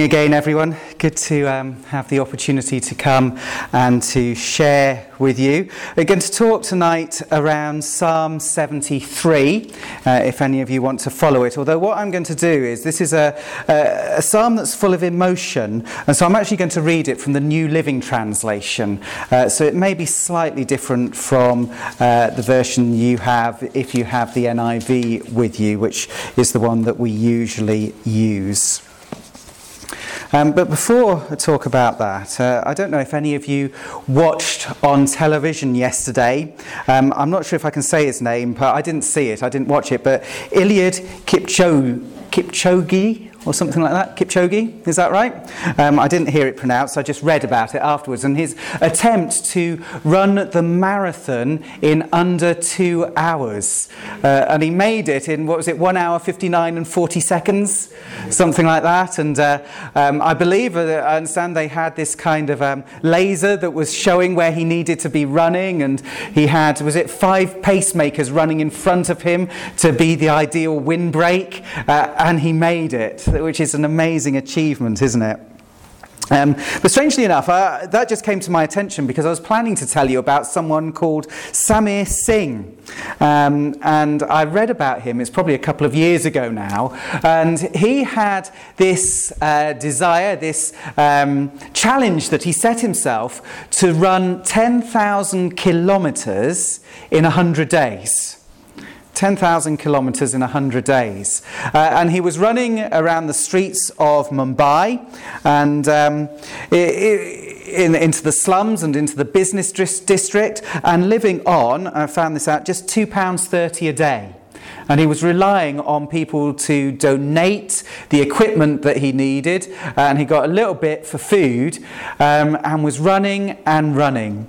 Again, everyone. Good to um, have the opportunity to come and to share with you. We're going to talk tonight around Psalm 73, uh, if any of you want to follow it. Although, what I'm going to do is this is a, a, a, psalm that's full of emotion, and so I'm actually going to read it from the New Living Translation. Uh, so it may be slightly different from uh, the version you have if you have the NIV with you, which is the one that we usually use. Um, but before I talk about that, uh, I don't know if any of you watched on television yesterday. Um, I'm not sure if I can say his name, but I didn't see it, I didn't watch it. But Eliud Kipchoge, Kipchoge or something like that. Kipchoge, is that right? Um, I didn't hear it pronounced, I just read about it afterwards. And his attempt to run the marathon in under two hours. Uh, and he made it in, what was it, one hour, 59 and 40 seconds? Something like that. And uh, um, I believe, uh, I understand they had this kind of um, laser that was showing where he needed to be running. And he had, was it five pacemakers running in front of him to be the ideal windbreak? Uh, and he made it which is an amazing achievement, isn't it? Um, but strangely enough, uh, that just came to my attention because I was planning to tell you about someone called Samir Singh. Um, and I read about him, it's probably a couple of years ago now. And he had this uh, desire, this um, challenge that he set himself to run 10,000 kilometers in 100 days. 10,000 kilometers in 100 days. Uh, and he was running around the streets of Mumbai and um, in, into the slums and into the business district and living on, I found this out, just £2.30 a day. And he was relying on people to donate the equipment that he needed, and he got a little bit for food, um, and was running and running.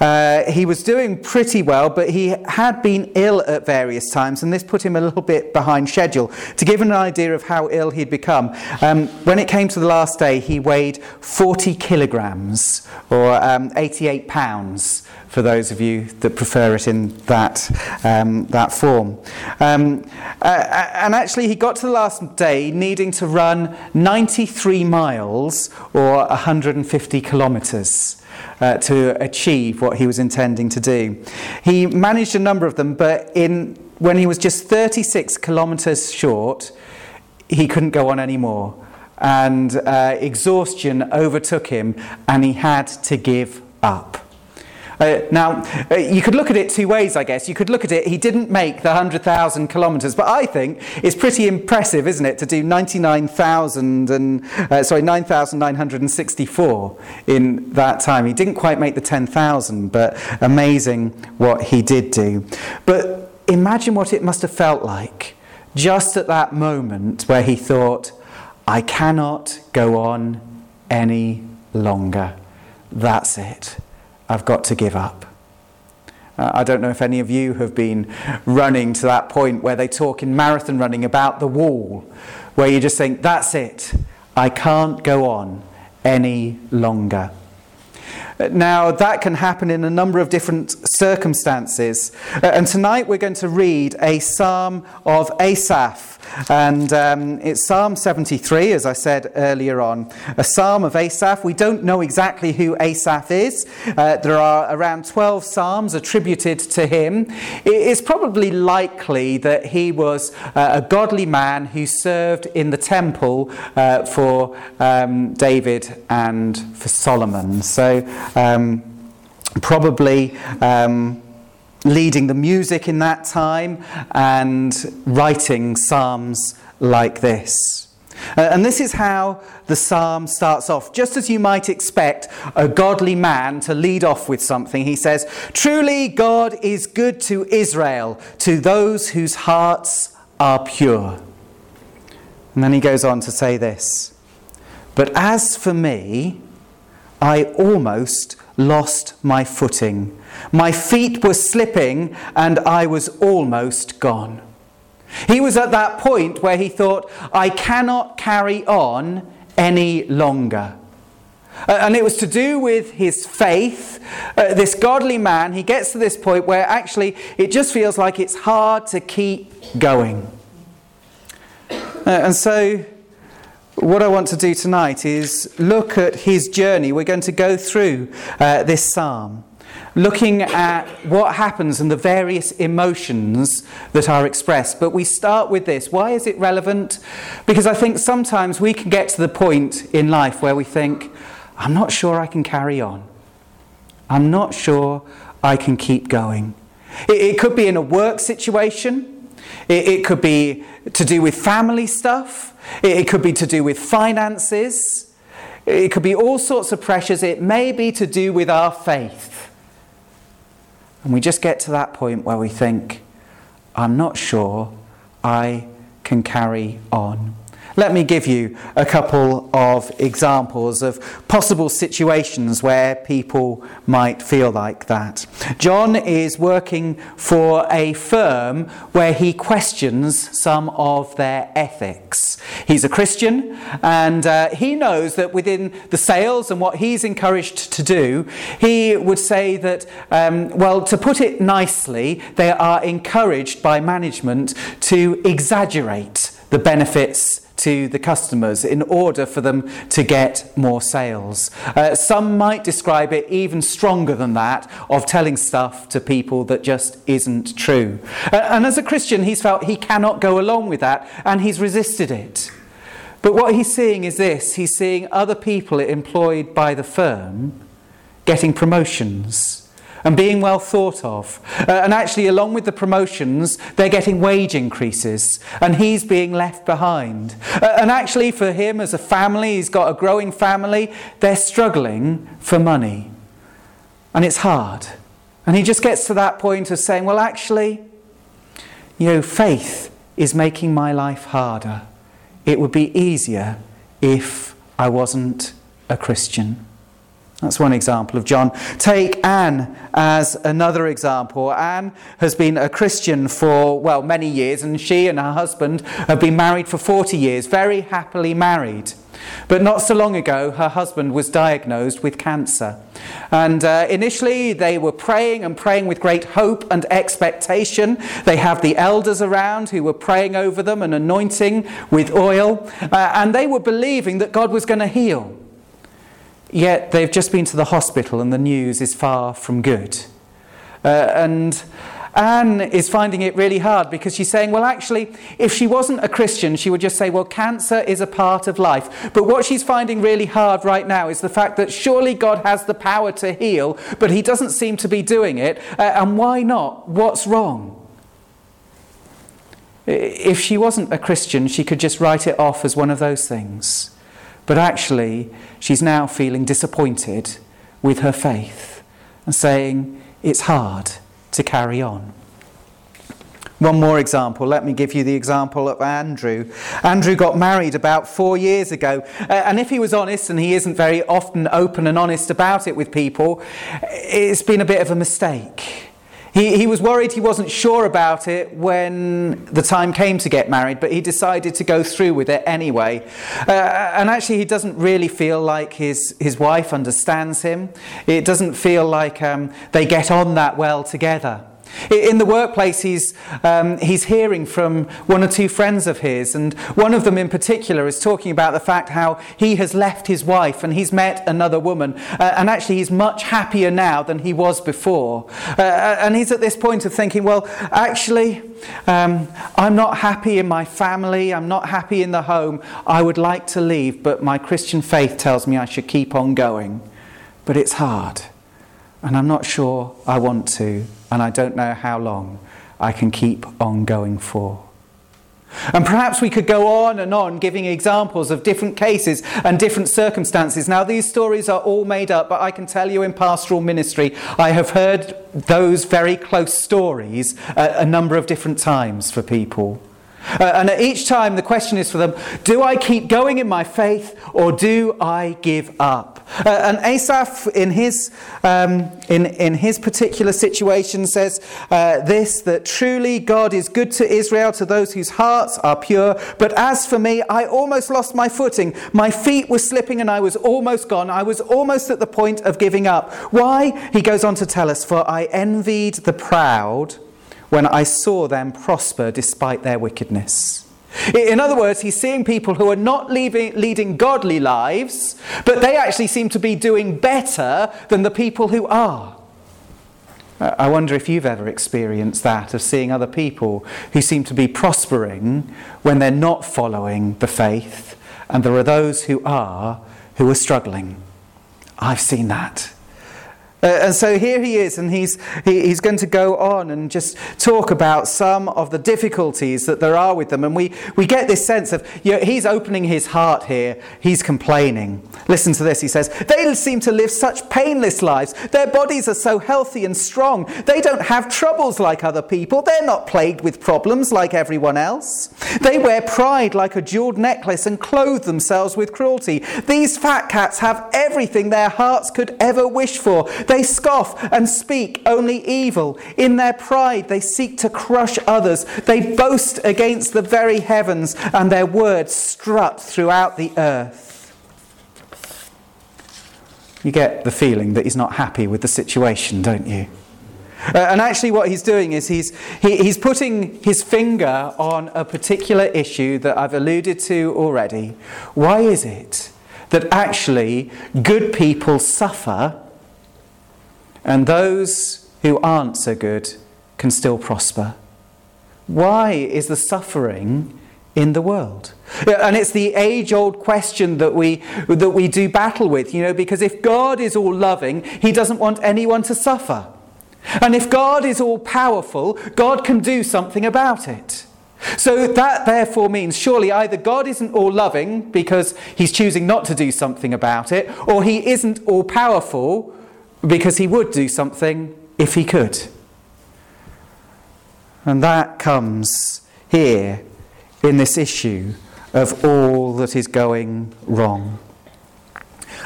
Uh, he was doing pretty well, but he had been ill at various times, and this put him a little bit behind schedule. To give an idea of how ill he'd become, um, when it came to the last day, he weighed 40 kilograms, or um, 88 pounds for those of you that prefer it in that, um, that form. Um, uh, and actually, he got to the last day needing to run 93 miles or 150 kilometres. Uh, to achieve what he was intending to do. He managed a number of them, but in, when he was just 36 kilometres short, he couldn't go on anymore. And uh, exhaustion overtook him, and he had to give up. Uh, now, uh, you could look at it two ways, I guess. You could look at it, he didn't make the 100,000 kilometres, but I think it's pretty impressive, isn't it, to do 99,000 and, uh, sorry, 9,964 in that time. He didn't quite make the 10,000, but amazing what he did do. But imagine what it must have felt like just at that moment where he thought, I cannot go on any longer. That's it. I've got to give up. Uh, I don't know if any of you have been running to that point where they talk in marathon running about the wall, where you just think, that's it, I can't go on any longer. Now, that can happen in a number of different circumstances. Uh, and tonight we're going to read a psalm of Asaph. And um, it's Psalm 73, as I said earlier on, a psalm of Asaph. We don't know exactly who Asaph is. Uh, there are around 12 psalms attributed to him. It is probably likely that he was uh, a godly man who served in the temple uh, for um, David and for Solomon. So um, probably um, leading the music in that time and writing psalms like this. Uh, and this is how the psalm starts off. Just as you might expect a godly man to lead off with something, he says, Truly God is good to Israel, to those whose hearts are pure. And then he goes on to say this But as for me, I almost lost my footing. My feet were slipping and I was almost gone. He was at that point where he thought, I cannot carry on any longer. Uh, and it was to do with his faith. Uh, this godly man, he gets to this point where actually it just feels like it's hard to keep going. Uh, and so what I want to do tonight is look at his journey. We're going to go through uh, this psalm, looking at what happens and the various emotions that are expressed. But we start with this. Why is it relevant? Because I think sometimes we can get to the point in life where we think, I'm not sure I can carry on. I'm not sure I can keep going. It, it could be in a work situation, it, it could be to do with family stuff. It could be to do with finances. It could be all sorts of pressures. It may be to do with our faith. And we just get to that point where we think, I'm not sure I can carry on. Let me give you a couple of examples of possible situations where people might feel like that. John is working for a firm where he questions some of their ethics. He's a Christian and uh, he knows that within the sales and what he's encouraged to do, he would say that, um, well, to put it nicely, they are encouraged by management to exaggerate the benefits to the customers in order for them to get more sales. Uh, some might describe it even stronger than that of telling stuff to people that just isn't true. Uh, and as a Christian, he's felt he cannot go along with that and he's resisted it. But what he's seeing is this he's seeing other people employed by the firm getting promotions and being well thought of. Uh, and actually, along with the promotions, they're getting wage increases, and he's being left behind. Uh, and actually, for him as a family, he's got a growing family, they're struggling for money. And it's hard. And he just gets to that point of saying, well, actually, you know, faith is making my life harder. It would be easier if I wasn't a Christian. That's one example of John. Take Anne as another example. Anne has been a Christian for, well, many years, and she and her husband have been married for 40 years, very happily married. But not so long ago, her husband was diagnosed with cancer. And uh, initially, they were praying and praying with great hope and expectation. They have the elders around who were praying over them and anointing with oil. Uh, and they were believing that God was going to heal. Yet they've just been to the hospital and the news is far from good. Uh, and Anne is finding it really hard because she's saying, well, actually, if she wasn't a Christian, she would just say, well, cancer is a part of life. But what she's finding really hard right now is the fact that surely God has the power to heal, but he doesn't seem to be doing it. Uh, and why not? What's wrong? If she wasn't a Christian, she could just write it off as one of those things. But actually, she's now feeling disappointed with her faith and saying, it's hard to carry on. One more example. Let me give you the example of Andrew. Andrew got married about four years ago. And if he was honest, and he isn't very often open and honest about it with people, it's been a bit of a mistake. He, he was worried he wasn't sure about it when the time came to get married, but he decided to go through with it anyway. Uh, and actually, he doesn't really feel like his, his wife understands him. It doesn't feel like um, they get on that well together. In the workplace, he's, um, he's hearing from one or two friends of his, and one of them in particular is talking about the fact how he has left his wife and he's met another woman, uh, and actually he's much happier now than he was before. Uh, uh, and he's at this point of thinking, well, actually, um, I'm not happy in my family, I'm not happy in the home, I would like to leave, but my Christian faith tells me I should keep on going. But it's hard, and I'm not sure I want to and I don't know how long I can keep on going for. And perhaps we could go on and on giving examples of different cases and different circumstances. Now, these stories are all made up, but I can tell you in pastoral ministry, I have heard those very close stories a, number of different times for people. Uh, and at each time, the question is for them do I keep going in my faith or do I give up? Uh, and Asaph, in his, um, in, in his particular situation, says uh, this that truly God is good to Israel, to those whose hearts are pure. But as for me, I almost lost my footing. My feet were slipping and I was almost gone. I was almost at the point of giving up. Why? He goes on to tell us, For I envied the proud when I saw them prosper despite their wickedness. In other words, he's seeing people who are not leaving, leading godly lives, but they actually seem to be doing better than the people who are. I wonder if you've ever experienced that of seeing other people who seem to be prospering when they're not following the faith, and there are those who are who are struggling. I've seen that. Uh, and so here he is, and he's, he, he's going to go on and just talk about some of the difficulties that there are with them. And we, we get this sense of, you know, he's opening his heart here, he's complaining. Listen to this. He says, They seem to live such painless lives. Their bodies are so healthy and strong. They don't have troubles like other people. They're not plagued with problems like everyone else. They wear pride like a jeweled necklace and clothe themselves with cruelty. These fat cats have everything their hearts could ever wish for. They scoff and speak only evil. In their pride, they seek to crush others. They boast against the very heavens, and their words strut throughout the earth. You get the feeling that he's not happy with the situation, don't you? Uh, and actually, what he's doing is he's, he, he's putting his finger on a particular issue that I've alluded to already. Why is it that actually good people suffer and those who aren't so good can still prosper. Why is the suffering in the world? And it's the age old question that we, that we do battle with, you know, because if God is all loving, He doesn't want anyone to suffer. And if God is all powerful, God can do something about it. So that therefore means surely either God isn't all loving because He's choosing not to do something about it, or He isn't all powerful because he would do something if he could. And that comes here in this issue of all that is going wrong.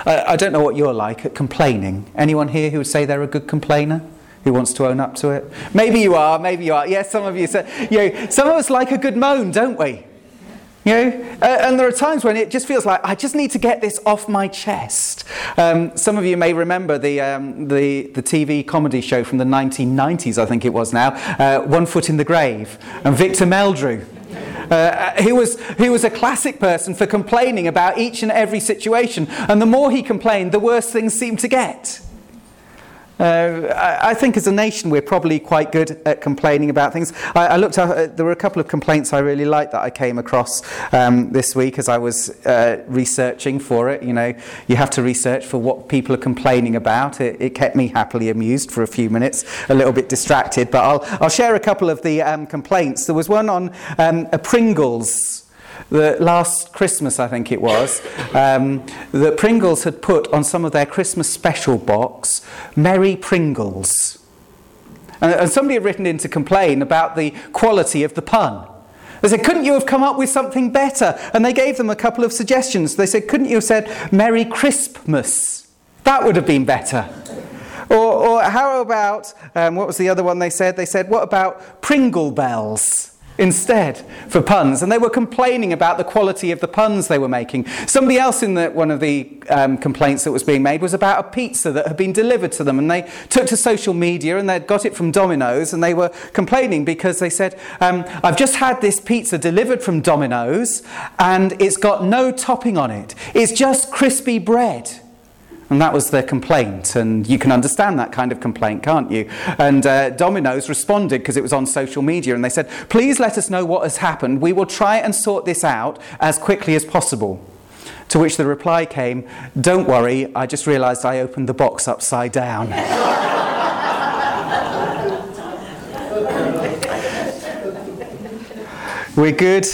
I, I, don't know what you're like at complaining. Anyone here who would say they're a good complainer? Who wants to own up to it? Maybe you are, maybe you are. Yes, some of you say, you know, some of us like a good moan, don't we? You know, uh, and there are times when it just feels like I just need to get this off my chest. Um, some of you may remember the, um, the, the TV comedy show from the 1990s, I think it was now, uh, One Foot in the Grave, and Victor Meldrew. Uh, he, was, he was a classic person for complaining about each and every situation, and the more he complained, the worse things seemed to get. Uh, I, I, think as a nation we're probably quite good at complaining about things. I, I looked at, uh, there were a couple of complaints I really liked that I came across um, this week as I was uh, researching for it. You know, you have to research for what people are complaining about. It, it, kept me happily amused for a few minutes, a little bit distracted, but I'll, I'll share a couple of the um, complaints. There was one on um, a Pringles the last Christmas, I think it was, um, that Pringles had put on some of their Christmas special box, Merry Pringles. And, and somebody had written in to complain about the quality of the pun. They said, Couldn't you have come up with something better? And they gave them a couple of suggestions. They said, Couldn't you have said Merry Crispmas? That would have been better. Or, or how about, um, what was the other one they said? They said, What about Pringle Bells? Instead for puns, and they were complaining about the quality of the puns they were making. Somebody else in the, one of the um, complaints that was being made was about a pizza that had been delivered to them, and they took to social media and they'd got it from Domino's, and they were complaining because they said, um, "I've just had this pizza delivered from Domino's, and it's got no topping on it. It's just crispy bread." And that was their complaint. And you can understand that kind of complaint, can't you? And uh, Domino's responded because it was on social media and they said, please let us know what has happened. We will try and sort this out as quickly as possible. To which the reply came, don't worry, I just realised I opened the box upside down. We're good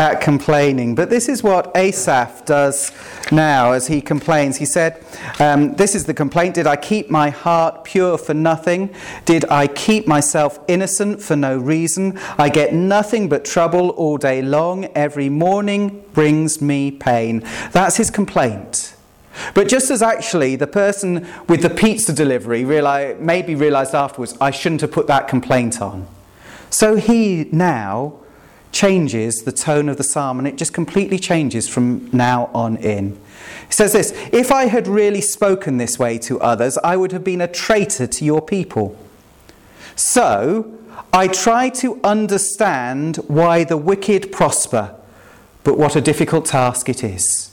at complaining. But this is what Asaph does now as he complains. He said, um, This is the complaint Did I keep my heart pure for nothing? Did I keep myself innocent for no reason? I get nothing but trouble all day long. Every morning brings me pain. That's his complaint. But just as actually the person with the pizza delivery maybe realized afterwards, I shouldn't have put that complaint on. So he now changes the tone of the psalm and it just completely changes from now on in. He says this If I had really spoken this way to others, I would have been a traitor to your people. So I try to understand why the wicked prosper, but what a difficult task it is.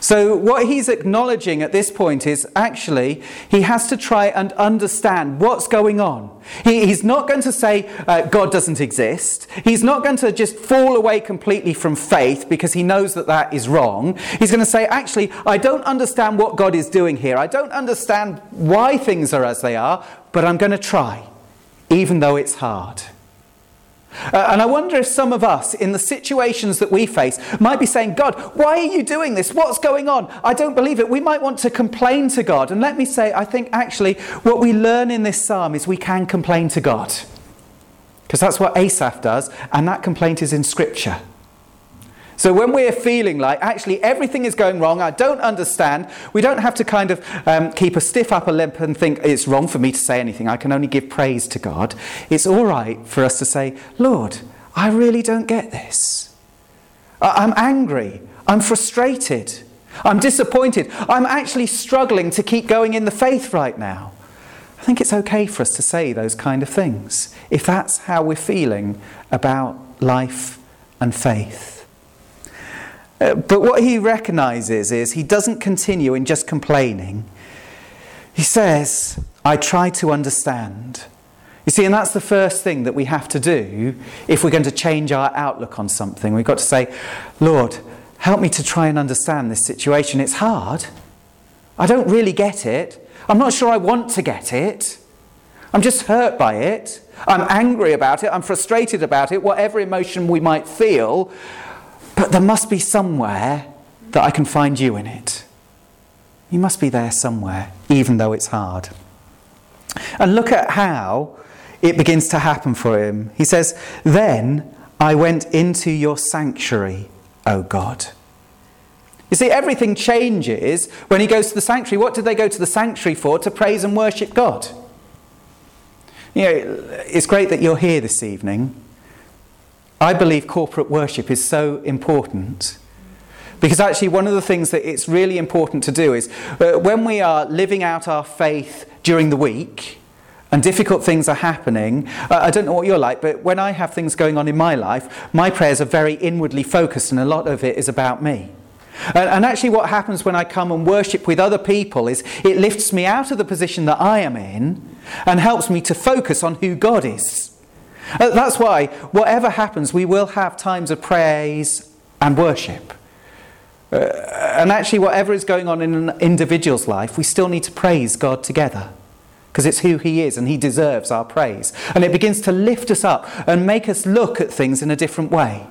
So, what he's acknowledging at this point is actually he has to try and understand what's going on. He, he's not going to say uh, God doesn't exist. He's not going to just fall away completely from faith because he knows that that is wrong. He's going to say, actually, I don't understand what God is doing here. I don't understand why things are as they are, but I'm going to try, even though it's hard. Uh, and I wonder if some of us, in the situations that we face, might be saying, God, why are you doing this? What's going on? I don't believe it. We might want to complain to God. And let me say, I think actually what we learn in this psalm is we can complain to God. Because that's what Asaph does, and that complaint is in Scripture. So when we're feeling like actually everything is going wrong, I don't understand, we don't have to kind of um, keep a stiff upper lip and think it's wrong for me to say anything. I can only give praise to God. It's all right for us to say, Lord, I really don't get this. I'm angry. I'm frustrated. I'm disappointed. I'm actually struggling to keep going in the faith right now. I think it's okay for us to say those kind of things if that's how we're feeling about life and faith. Uh, but what he recognizes is he doesn't continue in just complaining. He says, I try to understand. You see, and that's the first thing that we have to do if we're going to change our outlook on something. We've got to say, Lord, help me to try and understand this situation. It's hard. I don't really get it. I'm not sure I want to get it. I'm just hurt by it. I'm angry about it. I'm frustrated about it. Whatever emotion we might feel, but there must be somewhere that I can find you in it. You must be there somewhere, even though it's hard. And look at how it begins to happen for him. He says, Then I went into your sanctuary, O God. You see, everything changes when he goes to the sanctuary. What did they go to the sanctuary for? To praise and worship God. You know, it's great that you're here this evening. I believe corporate worship is so important. Because actually, one of the things that it's really important to do is uh, when we are living out our faith during the week and difficult things are happening, uh, I don't know what you're like, but when I have things going on in my life, my prayers are very inwardly focused and a lot of it is about me. And, and actually, what happens when I come and worship with other people is it lifts me out of the position that I am in and helps me to focus on who God is. Uh, that's why, whatever happens, we will have times of praise and worship. Uh, and actually, whatever is going on in an individual's life, we still need to praise God together because it's who He is and He deserves our praise. And it begins to lift us up and make us look at things in a different way.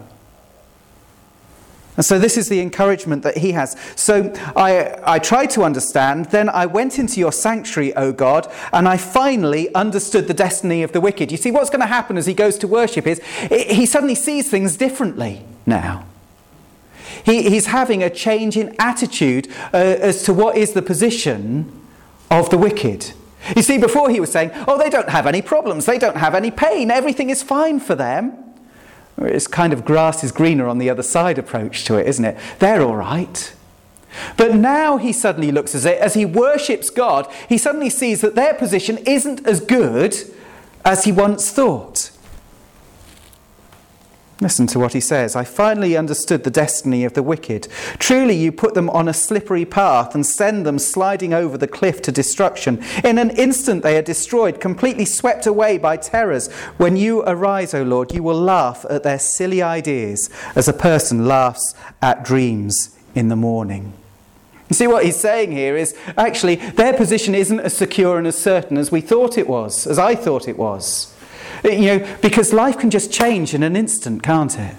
And so this is the encouragement that he has. So I, I tried to understand, then I went into your sanctuary, O God, and I finally understood the destiny of the wicked. You see, what's going to happen as he goes to worship is he suddenly sees things differently now. He, he's having a change in attitude uh, as to what is the position of the wicked. You see, before he was saying, oh, they don't have any problems, they don't have any pain, everything is fine for them. It's kind of grass is greener on the other side approach to it, isn't it? They're all right. But now he suddenly looks as it, as he worships God, he suddenly sees that their position isn't as good as he once thought. Listen to what he says. I finally understood the destiny of the wicked. Truly, you put them on a slippery path and send them sliding over the cliff to destruction. In an instant, they are destroyed, completely swept away by terrors. When you arise, O Lord, you will laugh at their silly ideas as a person laughs at dreams in the morning. You see, what he's saying here is actually their position isn't as secure and as certain as we thought it was, as I thought it was. You know, because life can just change in an instant, can't it?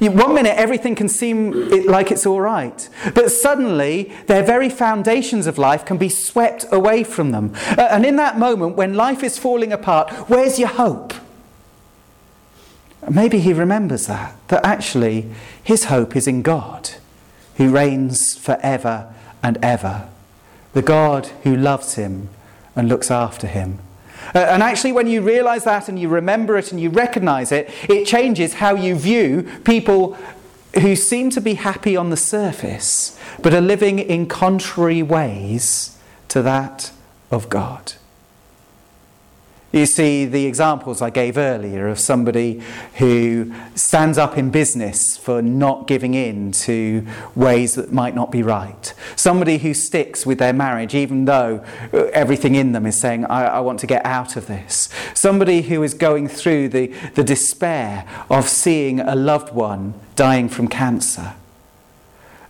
One minute everything can seem like it's all right, but suddenly their very foundations of life can be swept away from them. And in that moment, when life is falling apart, where's your hope? Maybe he remembers that, that actually his hope is in God, who reigns forever and ever, the God who loves him and looks after him. Uh, and actually, when you realize that and you remember it and you recognize it, it changes how you view people who seem to be happy on the surface, but are living in contrary ways to that of God. You see the examples I gave earlier of somebody who stands up in business for not giving in to ways that might not be right. Somebody who sticks with their marriage even though everything in them is saying, I, I want to get out of this. Somebody who is going through the, the despair of seeing a loved one dying from cancer.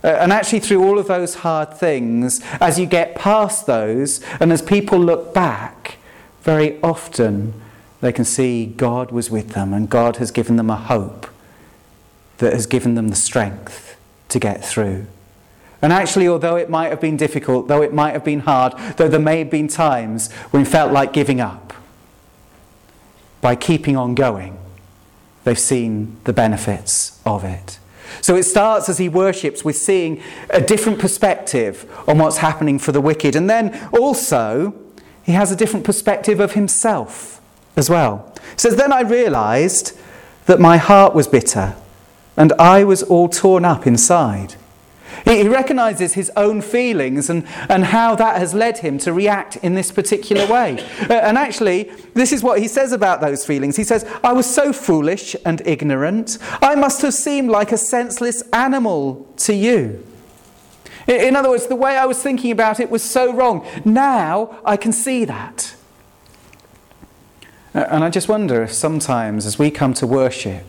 Uh, and actually, through all of those hard things, as you get past those, and as people look back, very often they can see God was with them and God has given them a hope that has given them the strength to get through. And actually, although it might have been difficult, though it might have been hard, though there may have been times when it felt like giving up, by keeping on going, they've seen the benefits of it. So it starts as he worships with seeing a different perspective on what's happening for the wicked. And then also, he has a different perspective of himself as well. He says, Then I realized that my heart was bitter and I was all torn up inside. He, recognizes his own feelings and, and how that has led him to react in this particular way. Uh, and actually, this is what he says about those feelings. He says, I was so foolish and ignorant. I must have seemed like a senseless animal to you. In other words, the way I was thinking about it was so wrong. Now I can see that. Uh, and I just wonder if sometimes as we come to worship,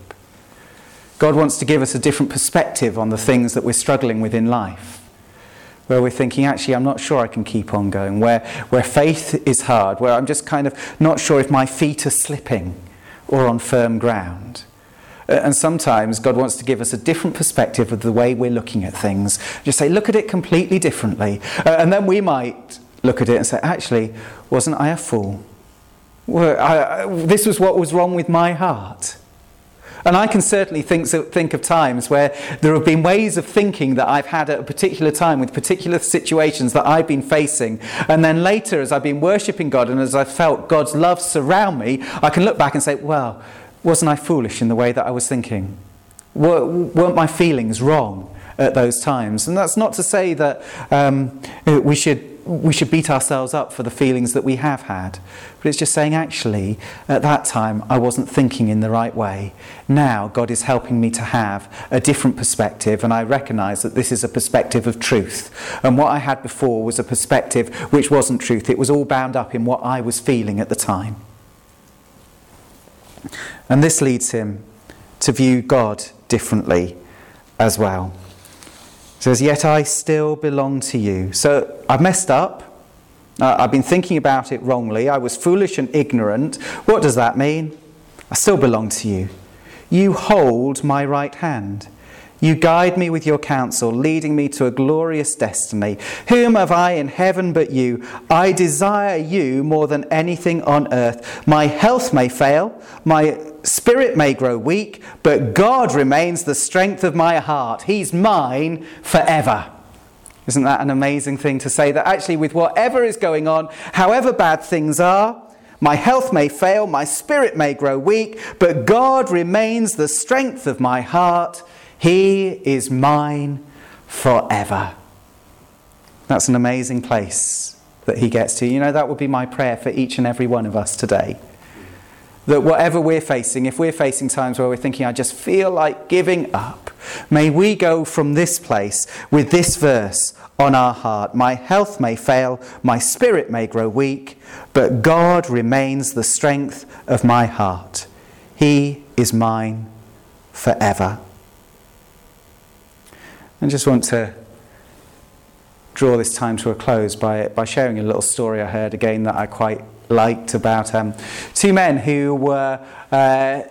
God wants to give us a different perspective on the things that we're struggling with in life. Where we're thinking, actually, I'm not sure I can keep on going. Where, where faith is hard, where I'm just kind of not sure if my feet are slipping or on firm ground. Uh, and sometimes God wants to give us a different perspective of the way we're looking at things. Just say, look at it completely differently. Uh, and then we might look at it and say, actually, wasn't I a fool? Well, I, I, this was what was wrong with my heart. And I can certainly think, think of times where there have been ways of thinking that I've had at a particular time with particular situations that I've been facing. And then later, as I've been worshipping God and as I've felt God's love surround me, I can look back and say, well, wasn't I foolish in the way that I was thinking? Weren't my feelings wrong at those times? And that's not to say that um, we should we should beat ourselves up for the feelings that we have had. But it's just saying, actually, at that time, I wasn't thinking in the right way. Now, God is helping me to have a different perspective, and I recognize that this is a perspective of truth. And what I had before was a perspective which wasn't truth, it was all bound up in what I was feeling at the time. And this leads him to view God differently as well says, Yet I still belong to you. So I've messed up. Uh, I've been thinking about it wrongly. I was foolish and ignorant. What does that mean? I still belong to you. You hold my right hand. You guide me with your counsel, leading me to a glorious destiny. Whom have I in heaven but you? I desire you more than anything on earth. My health may fail, my spirit may grow weak, but God remains the strength of my heart. He's mine forever. Isn't that an amazing thing to say? That actually, with whatever is going on, however bad things are, my health may fail, my spirit may grow weak, but God remains the strength of my heart. He is mine forever. That's an amazing place that He gets to. You know, that would be my prayer for each and every one of us today that whatever we're facing, if we're facing times where we're thinking, I just feel like giving up, may we go from this place with this verse on our heart. My health may fail, my spirit may grow weak, but God remains the strength of my heart. He is mine forever. I just want to draw this time to a close by, by sharing a little story I heard again that I quite liked about um, two men who were uh,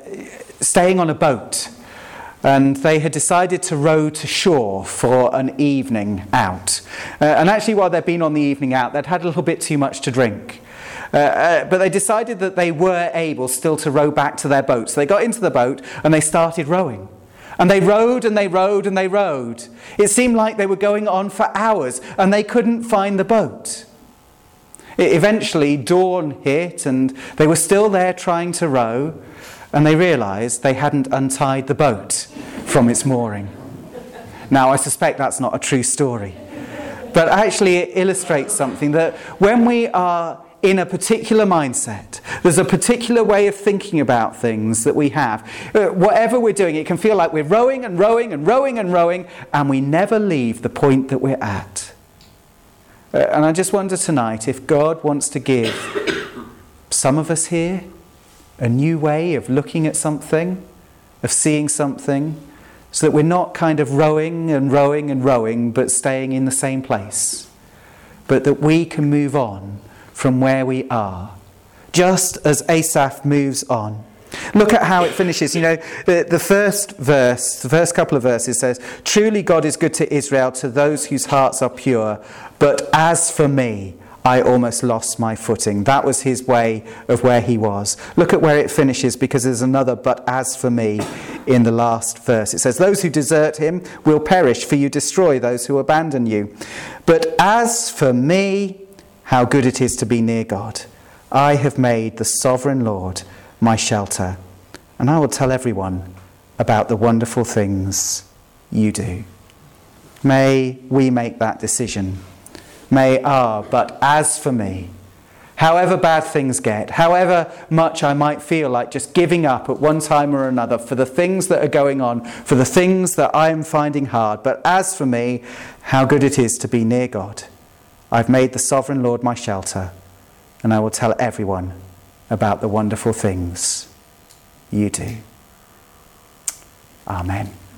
staying on a boat and they had decided to row to shore for an evening out. Uh, and actually, while they'd been on the evening out, they'd had a little bit too much to drink. Uh, uh, but they decided that they were able still to row back to their boat. So they got into the boat and they started rowing. And they rowed and they rowed and they rowed. It seemed like they were going on for hours and they couldn't find the boat. It Eventually, dawn hit, and they were still there trying to row, and they realized they hadn't untied the boat from its mooring. Now, I suspect that's not a true story, but actually, it illustrates something that when we are in a particular mindset. There's a particular way of thinking about things that we have. Uh, whatever we're doing, it can feel like we're rowing and rowing and rowing and rowing, and we never leave the point that we're at. Uh, and I just wonder tonight if God wants to give some of us here a new way of looking at something, of seeing something, so that we're not kind of rowing and rowing and rowing, but staying in the same place, but that we can move on from where we are, just as Asaph moves on. Look at how it finishes. You know, the, the, first verse, the first couple of verses says, Truly God is good to Israel, to those whose hearts are pure. But as for me, I almost lost my footing. That was his way of where he was. Look at where it finishes because there's another but as for me in the last verse. It says, Those who desert him will perish, for you destroy those who abandon you. But as for me, how good it is to be near God. I have made the sovereign Lord my shelter, and I will tell everyone about the wonderful things you do. May we make that decision may are, but as for me, however bad things get, however much I might feel like just giving up at one time or another for the things that are going on, for the things that I'm finding hard, but as for me, how good it is to be near God. I've made the sovereign Lord my shelter, and I will tell everyone about the wonderful things you do. Amen.